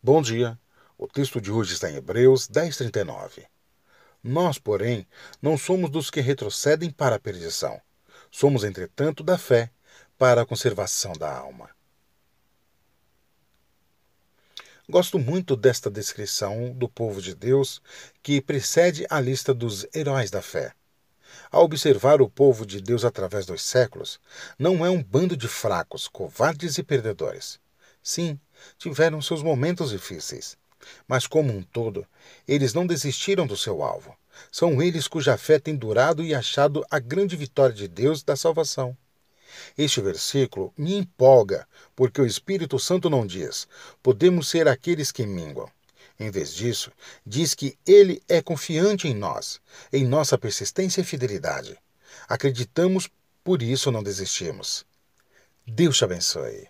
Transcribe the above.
Bom dia. O texto de hoje está em Hebreus 10:39. Nós, porém, não somos dos que retrocedem para a perdição. Somos, entretanto, da fé para a conservação da alma. Gosto muito desta descrição do povo de Deus que precede a lista dos heróis da fé. Ao observar o povo de Deus através dos séculos, não é um bando de fracos, covardes e perdedores. Sim, tiveram seus momentos difíceis. Mas, como um todo, eles não desistiram do seu alvo. São eles cuja fé tem durado e achado a grande vitória de Deus da salvação. Este versículo me empolga, porque o Espírito Santo não diz: podemos ser aqueles que minguam. Em vez disso, diz que ele é confiante em nós, em nossa persistência e fidelidade. Acreditamos, por isso não desistimos. Deus te abençoe.